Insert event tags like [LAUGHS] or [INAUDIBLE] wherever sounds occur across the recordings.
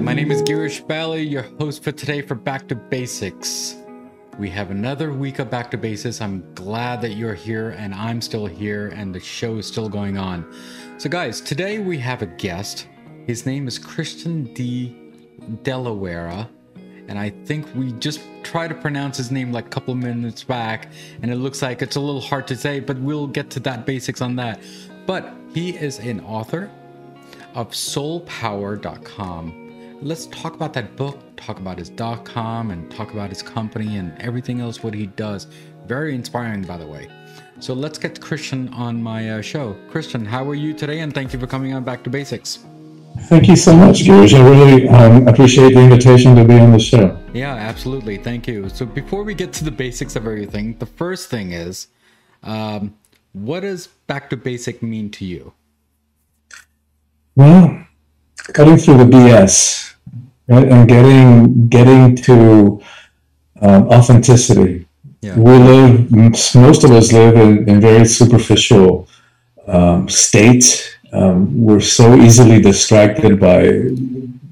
my name is Girish Bali, your host for today for Back to Basics. We have another week of Back to Basics. I'm glad that you're here and I'm still here and the show is still going on. So, guys, today we have a guest. His name is Christian D. Delaware, and I think we just tried to pronounce his name like a couple minutes back, and it looks like it's a little hard to say, but we'll get to that basics on that. But he is an author of soulpower.com. Let's talk about that book, talk about his dot com, and talk about his company and everything else what he does. Very inspiring, by the way. So let's get Christian on my uh, show. Christian, how are you today? And thank you for coming on Back to Basics. Thank you so much, George. I really um, appreciate the invitation to be on the show. Yeah, absolutely. Thank you. So before we get to the basics of everything, the first thing is, um, what does back to basic mean to you? Well, cutting through the BS, right, and getting getting to um, authenticity. Yeah. We live. Most of us live in, in very superficial um, states. Um, we're so easily distracted by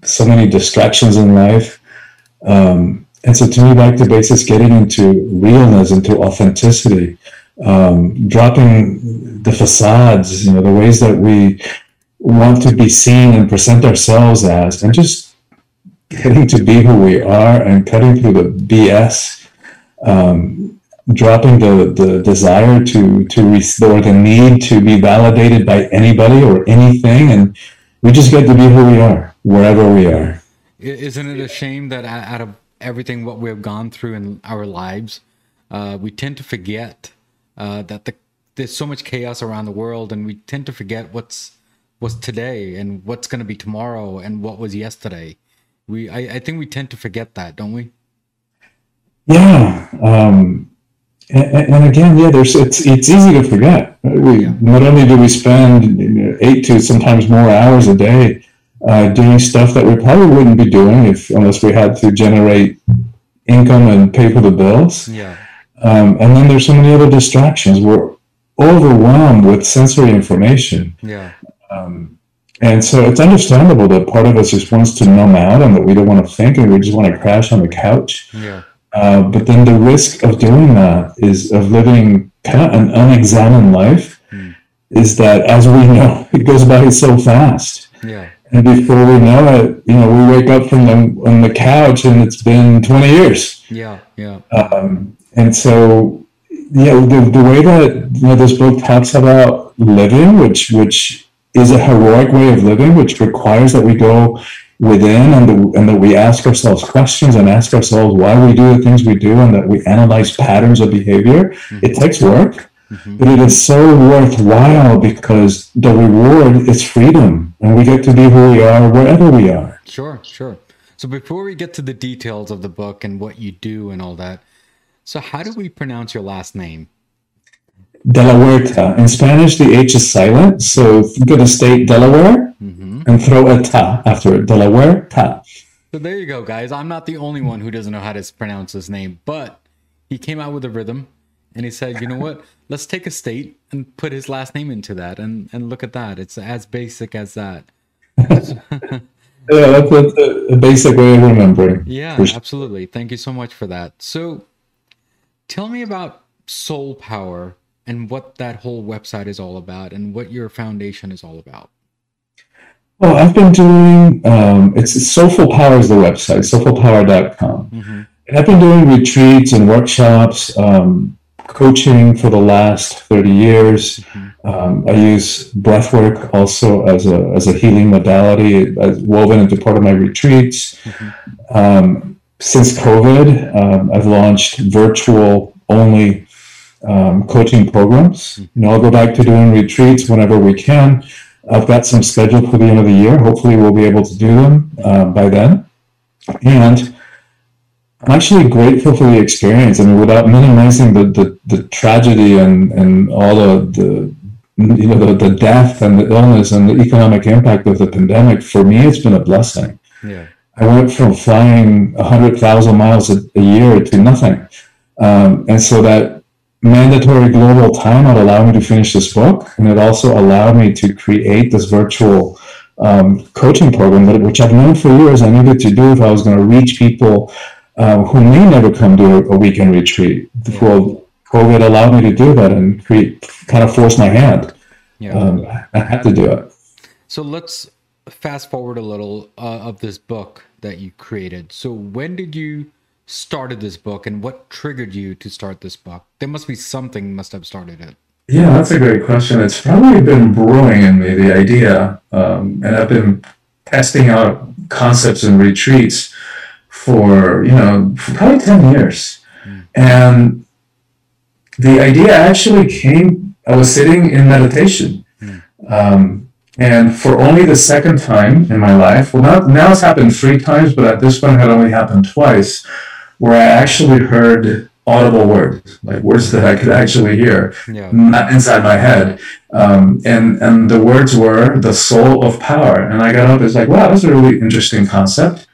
so many distractions in life. Um, and so, to me, back to basics, getting into realness, into authenticity, um, dropping the facades, you know, the ways that we want to be seen and present ourselves as, and just getting to be who we are and cutting through the BS, um, dropping the, the desire to to restore the need to be validated by anybody or anything, and we just get to be who we are wherever we are. Isn't it a shame that out of everything what we've gone through in our lives, uh, we tend to forget uh, that the, there's so much chaos around the world, and we tend to forget what's was today and what's going to be tomorrow and what was yesterday. We, I, I think we tend to forget that, don't we? Yeah. Um, and, and, again, yeah, there's it's it's easy to forget. We yeah. not only do we spend eight to sometimes more hours a day uh, doing stuff that we probably wouldn't be doing if unless we had to generate income and pay for the bills. Yeah. Um, and then there's so many other distractions. We're overwhelmed with sensory information. Yeah. Um, and so it's understandable that part of us just wants to numb out and that we don't want to think and we just want to crash on the couch. Yeah. Uh, but then the risk of doing that is of living kind of an unexamined life mm. is that as we know, [LAUGHS] it goes by so fast. Yeah. And before we know it, you know, we wake up from the, on the couch and it's been 20 years. Yeah. Yeah. Um, and so, yeah, the, the way that you know, this book talks about living, which, which is a heroic way of living, which requires that we go within and, the, and that we ask ourselves questions and ask ourselves why we do the things we do and that we analyze patterns of behavior. Mm-hmm. It takes work, mm-hmm. but it is so worthwhile because the reward is freedom and we get to be who we are wherever we are. Sure, sure. So before we get to the details of the book and what you do and all that, so how do we pronounce your last name? De la Huerta. In Spanish, the H is silent, so of the state Delaware mm-hmm. and throw a ta after it. De la Huerta. So there you go, guys. I'm not the only one who doesn't know how to pronounce his name, but he came out with a rhythm and he said, you know what? [LAUGHS] Let's take a state and put his last name into that and, and look at that. It's as basic as that. [LAUGHS] yeah, that's, that's a, basic way of remembering. Yeah, sure. absolutely. Thank you so much for that. So tell me about soul power and what that whole website is all about and what your foundation is all about. Well, I've been doing, um, it's Soulful Power is the website, soulfulpower.com. Mm-hmm. And I've been doing retreats and workshops, um, coaching for the last 30 years. Mm-hmm. Um, I use breathwork also as a, as a healing modality, as woven into part of my retreats. Mm-hmm. Um, since COVID, um, I've launched virtual only um, coaching programs. You know, I'll go back to doing retreats whenever we can. I've got some scheduled for the end of the year. Hopefully, we'll be able to do them uh, by then. And I'm actually grateful for the experience. I mean, without minimizing the, the, the tragedy and, and all the, the you know the, the death and the illness and the economic impact of the pandemic, for me, it's been a blessing. Yeah. I went from flying 100,000 miles a, a, year to nothing. Um, and so that mandatory global time would allow me to finish this book, and it also allowed me to create this virtual um, coaching program, that, which I've known for years I needed to do if I was going to reach people uh, who may never come to a, a weekend retreat. Yeah. Well, COVID allowed me to do that and create, kind of force my hand. Yeah. Um, I had to do it. So let's fast forward a little uh, of this book that you created. So when did you started this book and what triggered you to start this book? There must be something must have started it. Yeah, that's a great question. It's probably been brewing in me, the idea. Um, and I've been testing out concepts and retreats for, you know, for probably 10 years. Mm. And the idea actually came, I was sitting in meditation. Mm. Um, and for only the second time in my life, well, now, now it's happened three times, but at this point it had only happened twice, where I actually heard audible words, like words that I could actually hear, yeah. not inside my head. Um, and and the words were the soul of power. And I got up, it's like, wow, that's a really interesting concept.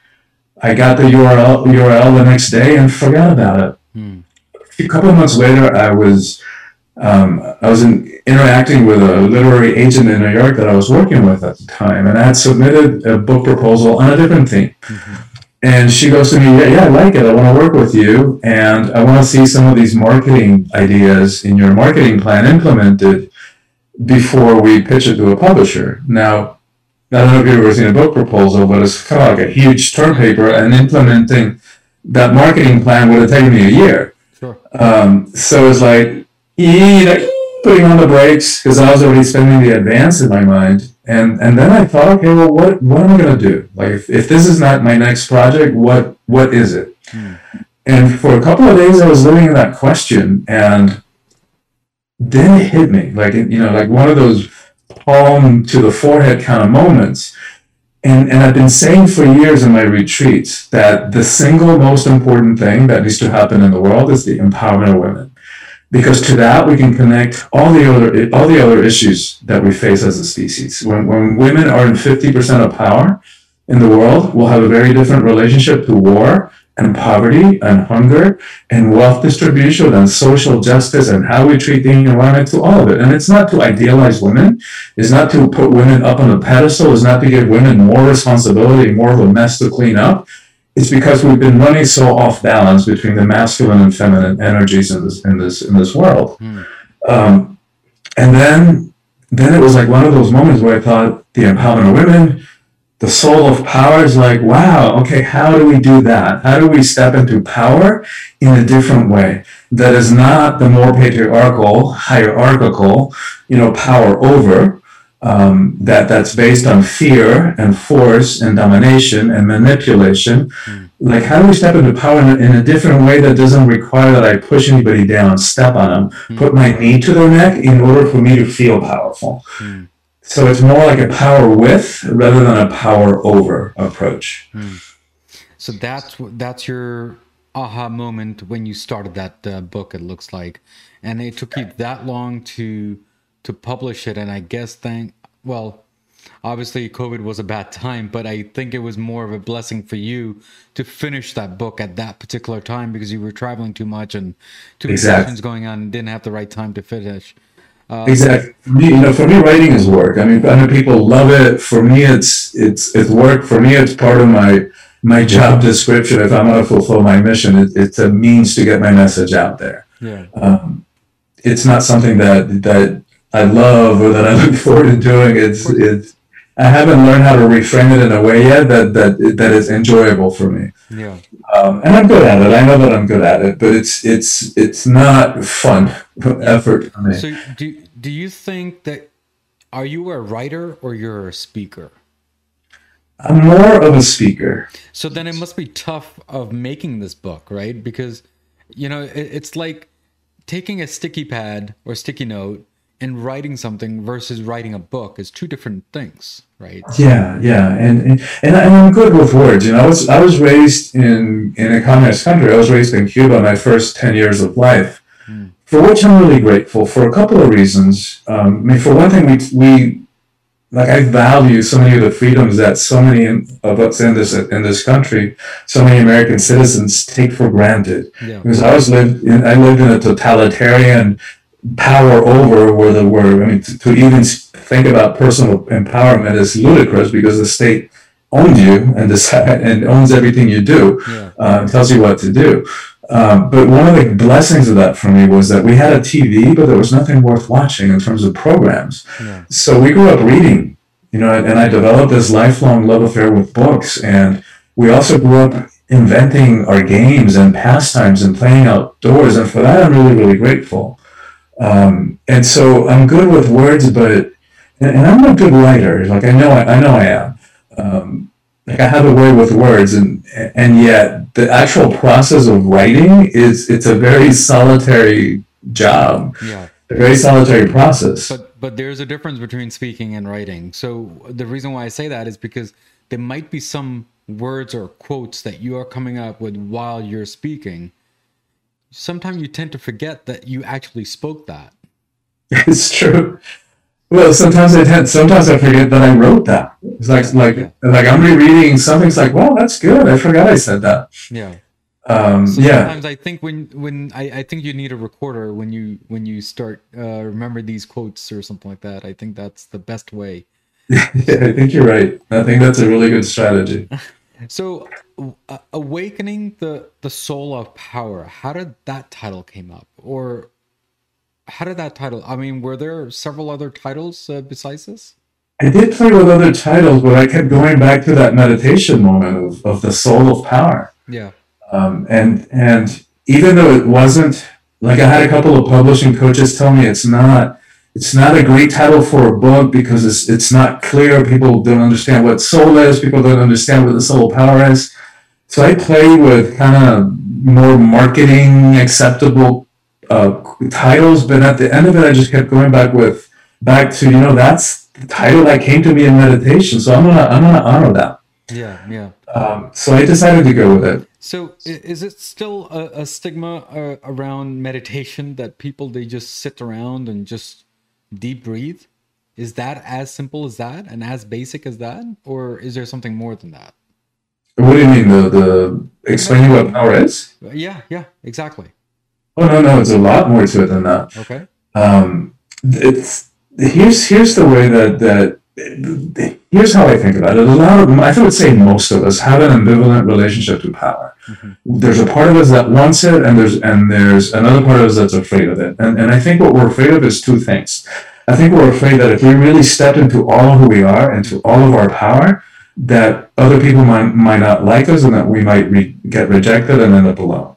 I got the URL URL the next day and forgot about it. Hmm. A couple of months later, I was um, I was in, interacting with a literary agent in New York that I was working with at the time, and I had submitted a book proposal on a different theme. Mm-hmm. And she goes to me, yeah, yeah, I like it. I want to work with you. And I want to see some of these marketing ideas in your marketing plan implemented before we pitch it to a publisher. Now, I don't know if you've ever seen a book proposal, but it's kind of like a huge term paper, and implementing that marketing plan would have taken me a year. Sure. Um, so it's like, know, putting on the brakes because I was already spending the advance in my mind. And and then I thought, okay, well, what what am I gonna do? Like, if, if this is not my next project, what what is it? Hmm. And for a couple of days, I was living in that question, and then it hit me, like you know, like one of those palm to the forehead kind of moments. And, and I've been saying for years in my retreats that the single most important thing that needs to happen in the world is the empowerment of women because to that we can connect all the other all the other issues that we face as a species. When, when women are in 50% of power in the world, we'll have a very different relationship to war and poverty and hunger and wealth distribution and social justice and how we treat the environment to all of it. And it's not to idealize women. It's not to put women up on a pedestal. It's not to give women more responsibility, more of a mess to clean up it's because we've been running so off balance between the masculine and feminine energies in this in this in this world. Mm. Um, and then then it was like one of those moments where I thought the empowerment of women, the soul of power is like, wow, okay, how do we do that? How do we step into power in a different way that is not the more patriarchal, hierarchical, you know, power over, um, that that's based on fear and force and domination and manipulation. Mm. Like, how do we step into power in a, in a, different way that doesn't require that I push anybody down, step on them, mm. put my knee to their neck in order for me to feel powerful? Mm. So it's more like a power with rather than a power over approach. Hmm. So that's that's your aha moment when you started that uh, book. It looks like, and it took you that long to to publish it. And I guess thank well, obviously COVID was a bad time, but I think it was more of a blessing for you to finish that book at that particular time because you were traveling too much and too many exactly. sessions going on and didn't have the right time to finish. Uh, exactly. For me, you know, for me, writing is work. I mean, I know people love it. For me, it's it's it's work. For me, it's part of my my job description. If I'm going to fulfill my mission, it, it's a means to get my message out there. Yeah. Um, it's not something that that I love or that I look [LAUGHS] forward to doing. It's it's I haven't learned how to reframe it in a way yet that that that is enjoyable for me. Yeah. Um, and I'm good at it. I know that I'm good at it, but it's it's it's not fun [LAUGHS] effort for me. So do do you think that are you a writer or you're a speaker? I'm more of a speaker. So then it must be tough of making this book, right? Because you know it, it's like taking a sticky pad or sticky note and writing something versus writing a book is two different things, right? Yeah, yeah, and and, and I'm good with words. You know, I was I was raised in in a communist country. I was raised in Cuba my first ten years of life, mm. for which I'm really grateful for a couple of reasons. Um, I mean, for one thing, we we like I value so many of the freedoms that so many of us in this in this country, so many American citizens take for granted. Yeah. Because I was lived in I lived in a totalitarian power over where the word, I mean, to, to even think about personal empowerment is ludicrous because the state owns you and decide, [LAUGHS] and owns everything you do, yeah. uh, tells you what to do. Um, but one of the blessings of that for me was that we had a TV, but there was nothing worth watching in terms of programs. Yeah. So we grew up reading, you know, and I developed this lifelong love affair with books. And we also grew up inventing our games and pastimes and playing outdoors. And for that, I'm really, really grateful. Um, and so I'm good with words, but, and, and I'm a good writer. Like I know, I, I know I am. Um, like I have a way with words, and and yet the actual process of writing is it's a very solitary job. Yeah. A very solitary process. But but there's a difference between speaking and writing. So the reason why I say that is because there might be some words or quotes that you are coming up with while you're speaking. Sometimes you tend to forget that you actually spoke that. [LAUGHS] It's true. Well, sometimes I tend, sometimes I forget that I wrote that. It's like like like I'm rereading something's like, well, that's good. I forgot I said that. Yeah. Um, so yeah. Sometimes I think when when I, I think you need a recorder when you when you start uh, remember these quotes or something like that. I think that's the best way. [LAUGHS] yeah, I think you're right. I think that's a really good strategy. [LAUGHS] so, uh, awakening the the soul of power. How did that title came up, or how did that title? I mean, were there several other titles uh, besides this? I did play with other titles, but I kept going back to that meditation moment of, of the soul of power. Yeah. Um, and and even though it wasn't like I had a couple of publishing coaches tell me it's not it's not a great title for a book because it's it's not clear. People don't understand what soul is. People don't understand what the soul power is. So I play with kind of more marketing acceptable uh, titles, but at the end of it, I just kept going back with back to you know that's the title that came to me in meditation. So I'm gonna I'm gonna honor that. Yeah, yeah. Um, so I decided to go with it. So is it still a, a stigma uh, around meditation that people they just sit around and just deep breathe? Is that as simple as that and as basic as that, or is there something more than that? What do you mean the the explaining what power is? Yeah, yeah, exactly. Oh no, no, it's a lot more to it than that. Okay. Um, it's here's here's the way that that here's how I think about it. A lot of I would say most of us have an ambivalent relationship to power. Mm-hmm. There's a part of us that wants it, and there's and there's another part of us that's afraid of it. And and I think what we're afraid of is two things. I think we're afraid that if we really step into all of who we are, into all of our power, that other people might might not like us, and that we might re- get rejected and end up alone.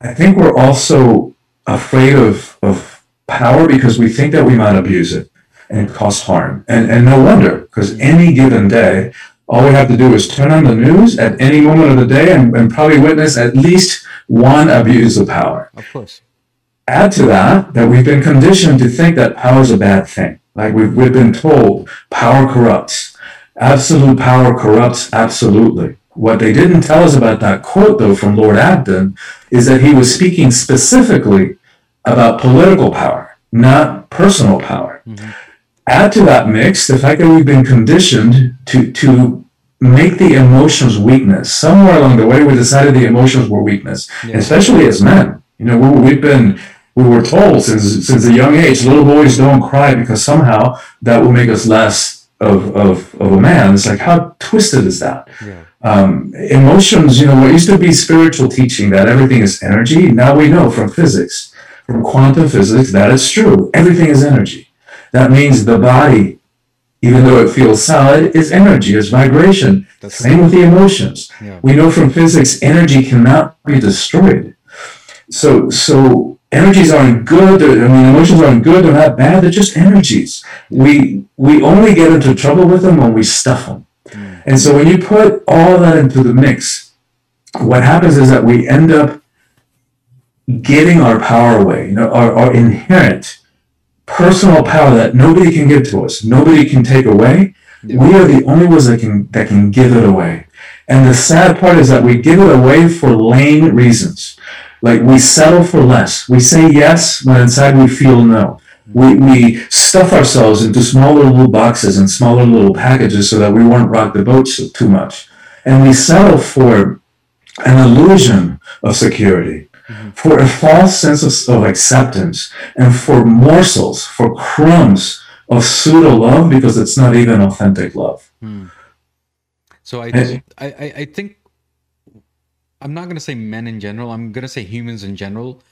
I think we're also afraid of, of power because we think that we might abuse it and cause harm. And, and no wonder, because any given day, all we have to do is turn on the news at any moment of the day and, and probably witness at least one abuse of power. Of course. Add to that that we've been conditioned to think that power is a bad thing. Like we've, we've been told power corrupts. Absolute power corrupts absolutely. What they didn't tell us about that quote, though, from Lord Acton, is that he was speaking specifically about political power, not personal power. Mm-hmm. Add to that mix the fact that we've been conditioned to, to make the emotions weakness. Somewhere along the way, we decided the emotions were weakness, yeah. especially as men. You know, we, we've been we were told since since a young age, little boys don't cry because somehow that will make us less of, of, of a man. It's like how twisted is that? Yeah um, emotions, you know, what used to be spiritual teaching that everything is energy, now we know from physics, from quantum physics, that it's true. Everything is energy. That means the body, even though it feels solid, is energy, is vibration. That's Same with the emotions. Yeah. We know from physics energy cannot be destroyed. So, so energies aren't good. I mean, emotions aren't good. They're not bad. They're just energies. We we only get into trouble with them when we stuff them. Hmm. And so when you put all that into the mix, what happens is that we end up getting our power away, you know, our, our inherent personal power that nobody can give to us, nobody can take away. Yeah. We are the only ones that can that can give it away. And the sad part is that we give it away for lame reasons. Like we settle for less. We say yes when inside we feel no we, we stuff ourselves into smaller little boxes and smaller little packages so that we won't rock the boat too much. And we settle for an illusion of security. Mm-hmm. for a false sense of, of acceptance, and for morsels, for crumbs of pseudo love because it's not even authentic love. Hmm. So I, I, I think I'm not going to say men in general. I'm going to say humans in general.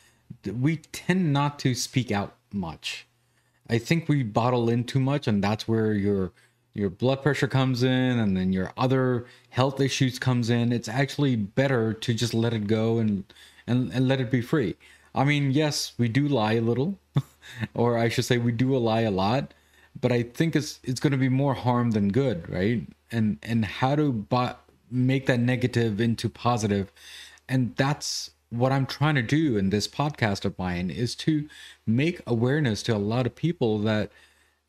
We tend not to speak out much. I think we bottle in too much, and that's where your your blood pressure comes in, and then your other health issues comes in. It's actually better to just let it go and and, and let it be free. I mean, yes, we do lie a little, [LAUGHS] or I should say, we do lie a lot but I think it's it's going to be more harm than good, right? And and how to bo- make that negative into positive, and that's what I'm trying to do in this podcast of mine is to make awareness to a lot of people that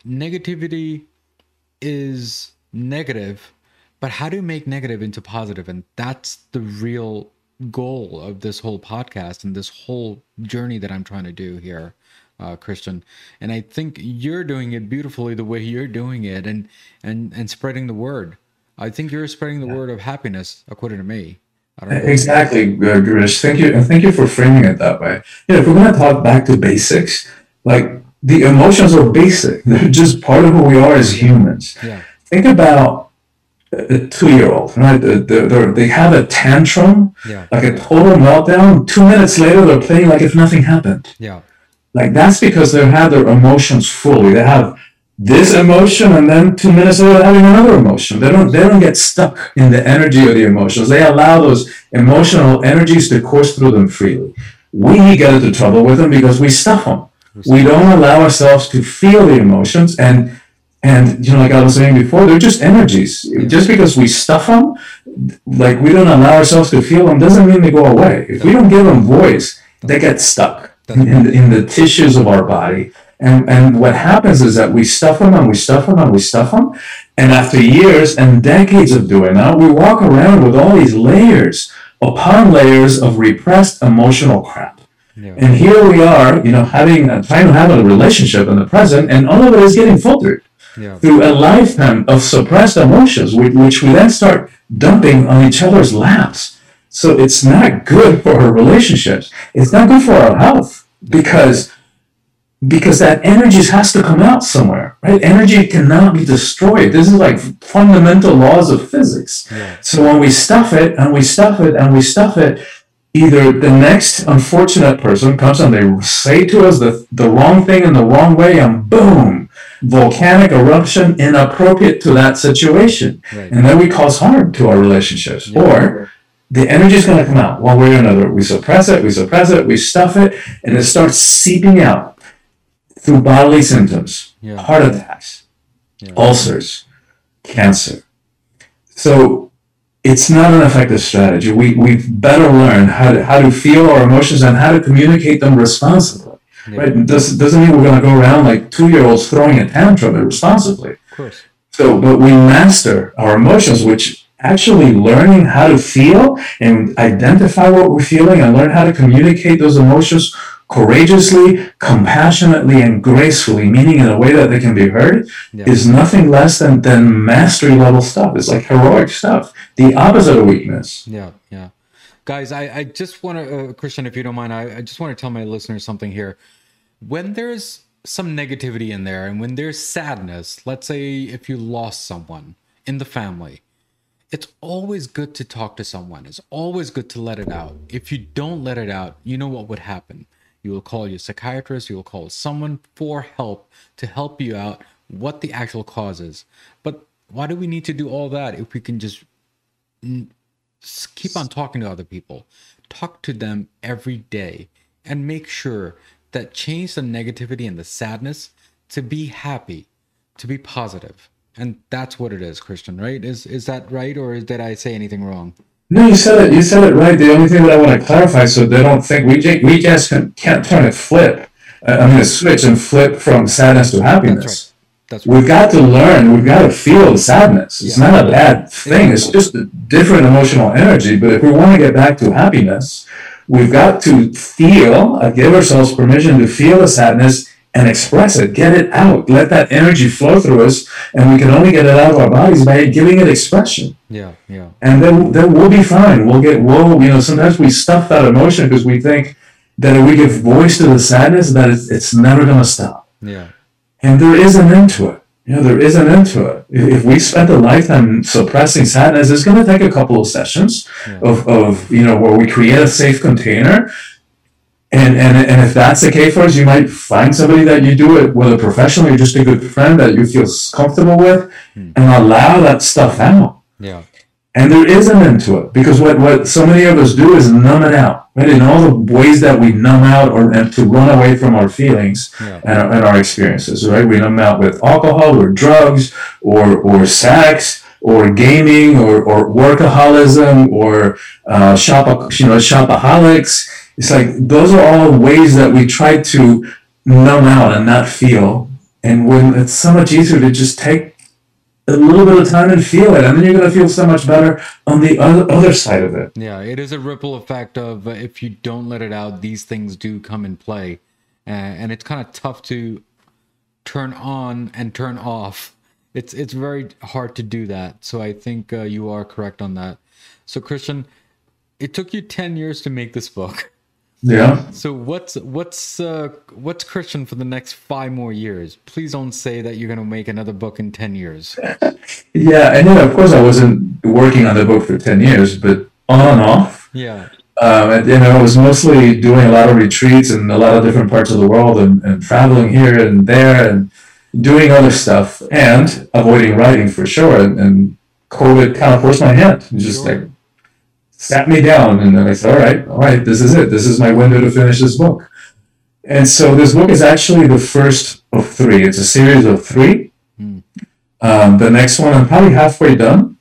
negativity is negative, but how to make negative into positive, and that's the real goal of this whole podcast and this whole journey that I'm trying to do here uh, Christian. And I think you're doing it beautifully the way you're doing it, and and and spreading the word. I think you're spreading the yeah. word of happiness, according to me. Exactly, Thank you, and thank you for framing it that way. You know, if we're going to talk back to basics, like the emotions are basic; [LAUGHS] they're just part of who we are as humans. Yeah. Think about a two-year-old, right? They, they have a tantrum, yeah. like a total meltdown. Two minutes later, they're playing like if nothing happened. Yeah. Like that's because they have their emotions fully. They have this emotion and then two minutes later they're having another emotion. They don't they don't get stuck in the energy of the emotions. They allow those emotional energies to course through them freely. We get into trouble with them because we stuff them. We don't allow ourselves to feel the emotions and and you know, like I was saying before, they're just energies. Just because we stuff them, like we don't allow ourselves to feel them, doesn't mean they go away. If we don't give them voice, they get stuck in, in the tissues of our body. And, and what happens is that we stuff them and we stuff them and we stuff them. And after years and decades of doing that, we walk around with all these layers upon layers of repressed emotional crap. Yeah. And here we are, you know, having trying to have a relationship in the present, and all of it is getting filtered yeah. through a lifetime of suppressed emotions, which, we then start dumping on each other's laps. So it's not good for our relationships. It's not good for our health because because that energy has to come out somewhere, right? Energy cannot be destroyed. This is like fundamental laws of physics. Yeah. So when we stuff it and we stuff it and we stuff it, either the next unfortunate person comes and they say to us the, the wrong thing in the wrong way and boom, volcanic eruption inappropriate to that situation. Right. And then we cause harm to our relationships. Yeah. Or the energy is going to come out one way or another. We suppress it, we suppress it, we stuff it, and it starts seeping out through bodily symptoms, yeah. heart attacks, yeah. ulcers, cancer. So it's not an effective strategy. We, we've better learn how to, how to feel our emotions and how to communicate them responsibly. Right? Does, doesn't mean we're going to go around like two year olds throwing a tantrum irresponsibly. Of course. So, but we master our emotions, which actually learning how to feel and identify what we're feeling and learn how to communicate those emotions courageously, compassionately, and gracefully, meaning in a way that they can be heard, yeah. is nothing less than, than mastery level stuff. It's like heroic stuff, the opposite of weakness. Yeah, yeah. Guys, I, I just want to, uh, Christian, if you don't mind, I, I just want to tell my listeners something here. When there's some negativity in there and when there's sadness, let's say if you lost someone in the family, it's always good to talk to someone. It's always good to let it out. If you don't let it out, you know what would happen. You will call your psychiatrist, you will call someone for help to help you out what the actual cause is. But why do we need to do all that if we can just keep on talking to other people? Talk to them every day and make sure that change the negativity and the sadness to be happy, to be positive. And that's what it is christian right? Is is that right or did i say anything wrong? No you said it you said it right. The only thing that i want to clarify so they don't think we, we just can't turn it flip. Uh, i mean a switch and flip from sadness to happiness that's right. That's right. We've got to learn. We've got to feel the sadness. It's yeah. not a bad thing. It's just a different emotional energy. But if we want to get back to happiness, we've got to feel, uh, give ourselves permission to feel the sadness and express it, get it out, let that energy flow through us, and we can only get it out of our bodies by giving it expression. Yeah, yeah. And then then we'll be fine. We'll get we'll you know sometimes we stuff that emotion because we think that if we give voice to the sadness that it's, it's never gonna stop. Yeah. And there is an end to it. You know, there is an end to it. If we spend a lifetime suppressing sadness, it's going to take a couple of sessions yeah. of, of, you know, where we create a safe container and, and, and if that's the case for us, you might find somebody that you do it, with, whether professionally or just a good friend that you feel comfortable with, hmm. and allow that stuff out. Yeah. And there is an end to it because what, what so many of us do is numb it out, right? In all the ways that we numb out or and to run away from our feelings yeah. and, our, and our experiences, right? We numb out with alcohol or drugs or, or sex or gaming or, or workaholism or uh, shop, you know, shopaholics it's like those are all ways that we try to numb out and not feel. And when it's so much easier to just take a little bit of time and feel it, and then you're going to feel so much better on the other, other side of it. Yeah, it is a ripple effect of uh, if you don't let it out, these things do come in play. Uh, and it's kind of tough to turn on and turn off. It's it's very hard to do that. So I think uh, you are correct on that. So Christian, it took you 10 years to make this book. Yeah. So what's what's uh, what's Christian for the next five more years? Please don't say that you're going to make another book in ten years. [LAUGHS] yeah, and then of course I wasn't working on the book for ten years, but on and off. Yeah. Um, and, you know, I was mostly doing a lot of retreats in a lot of different parts of the world, and, and traveling here and there, and doing other stuff, and avoiding writing for sure. And, and COVID kind of forced my hand. Just sure. like sat me down and then I said, all right, all right, this is it. This is my window to finish this book. And so this book is actually the first of three. It's a series of three. Mm. Um, the next one I'm probably halfway done.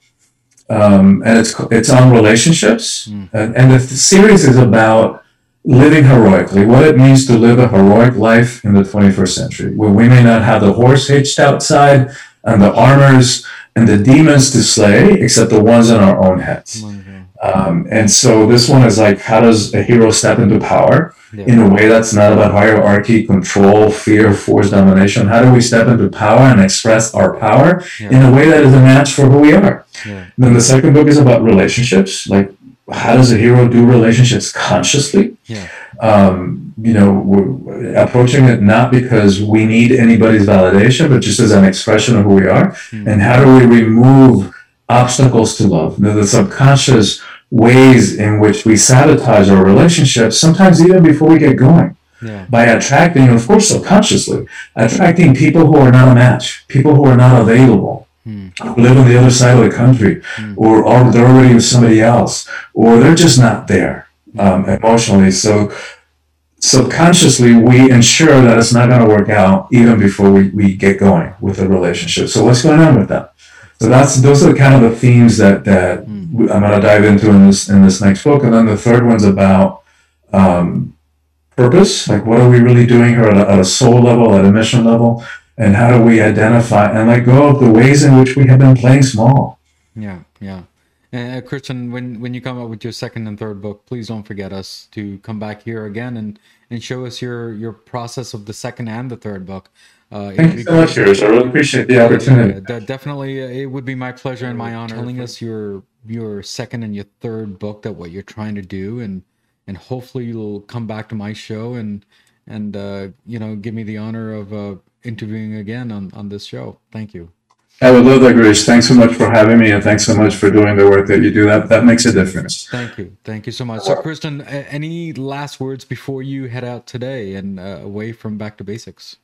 Um, and it's it's on relationships. Mm. And, and the series is about living heroically, what it means to live a heroic life in the 21st century, where we may not have the horse hitched outside and the armors and the demons to slay, except the ones in our own heads. Mm. Um, and so this one is like, how does a hero step into power yeah. in a way that's not about hierarchy, control, fear, force, domination? How do we step into power and express our power yeah. in a way that is a match for who we are? Yeah. Then the second book is about relationships, like how does a hero do relationships consciously? Yeah. Um, you know, approaching it not because we need anybody's validation, but just as an expression of who we are. Mm. And how do we remove obstacles to love, the, the subconscious ways in which we sabotage our relationships, sometimes even before we get going. Yeah. By attracting, of course, subconsciously, attracting people who are not a match, people who are not available, hmm. who live on the other side of the country, hmm. or, or they're already with somebody else, or they're just not there um, emotionally. So subconsciously, we ensure that it's not going to work out even before we, we get going with the relationship. So what's going on with that? So that's those are kind of the themes that that mm. I'm going to dive into in this in this next book, and then the third one's about um, purpose. Like, what are we really doing here at a, at a soul level, at a mission level, and how do we identify and let go of the ways in which we have been playing small? Yeah, yeah. And uh, Christian, when when you come up with your second and third book, please don't forget us to come back here again and and show us your your process of the second and the third book. Uh, Thank you so much, I really appreciate the opportunity. Yeah, definitely, uh, it would be my pleasure and my honor telling us your your second and your third book that what you're trying to do, and and hopefully you'll come back to my show and and uh, you know give me the honor of uh, interviewing again on on this show. Thank you. I would love that, Grace. Thanks so much for having me, and thanks so much for doing the work that you do. That that makes a difference. Thank you, thank you so much. So, Christian, any last words before you head out today and uh, away from Back to Basics?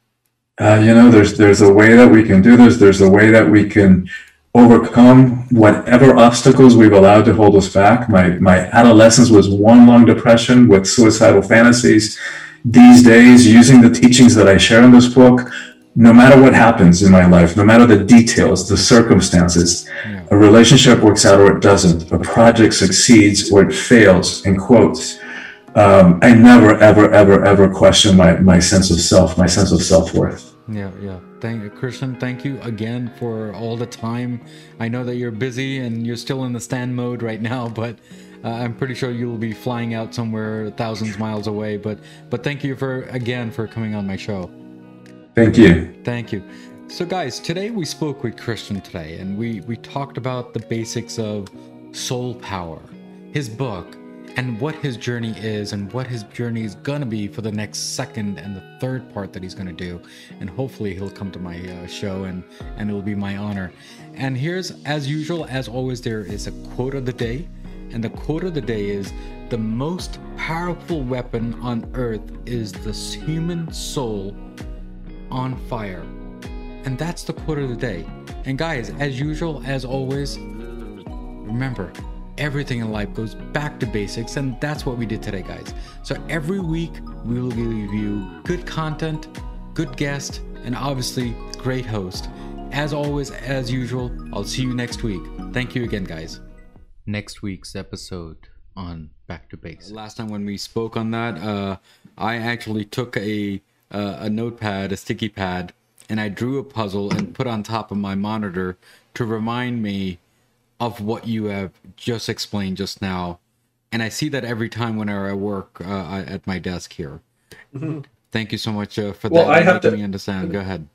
Uh, you know, there's there's a way that we can do this. There's a way that we can overcome whatever obstacles we've allowed to hold us back. My my adolescence was one long depression with suicidal fantasies. These days, using the teachings that I share in this book, no matter what happens in my life, no matter the details, the circumstances, a relationship works out or it doesn't, a project succeeds or it fails, in quotes um, I never, ever, ever, ever question my, my sense of self, my sense of self worth. Yeah, yeah. Thank you, Christian. Thank you again for all the time. I know that you're busy and you're still in the stand mode right now, [LAUGHS] but uh, I'm pretty sure you'll be flying out somewhere thousands miles away. But but thank you for again for coming on my show. Thank you. Thank you. So, guys, today we spoke with Christian today, and we we talked about the basics of soul power, his book, and what his journey is, and what his journey is gonna be for the next second and the third part that he's gonna do. And hopefully, he'll come to my uh, show, and and it'll be my honor. And here's, as usual, as always, there is a quote of the day, and the quote of the day is. The most powerful weapon on earth is the human soul on fire. And that's the quote of the day. And guys, as usual, as always, remember, everything in life goes back to basics, and that's what we did today, guys. So every week, we will give you good content, good guest, and obviously, great host. As always, as usual, I'll see you next week. Thank you again, guys. Next week's episode on Back to Basics. Last time when we spoke on that, uh, I actually took a uh, a notepad, a sticky pad, and I drew a puzzle and put on top of my monitor to remind me of what you have just explained just now. And I see that every time whenever I work uh, at my desk here. Mm-hmm. Thank you so much uh, for well, that. I have to me understand. Go ahead.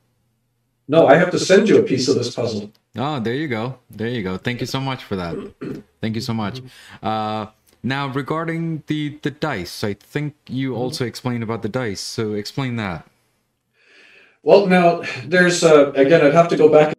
No, I have to send you a piece of this puzzle. Oh, there you go. There you go. Thank you so much for that. [CLEARS THROAT] Thank you so much. Uh, now, regarding the the dice, I think you mm-hmm. also explained about the dice. So explain that. Well, now there's uh, again, I'd have to go back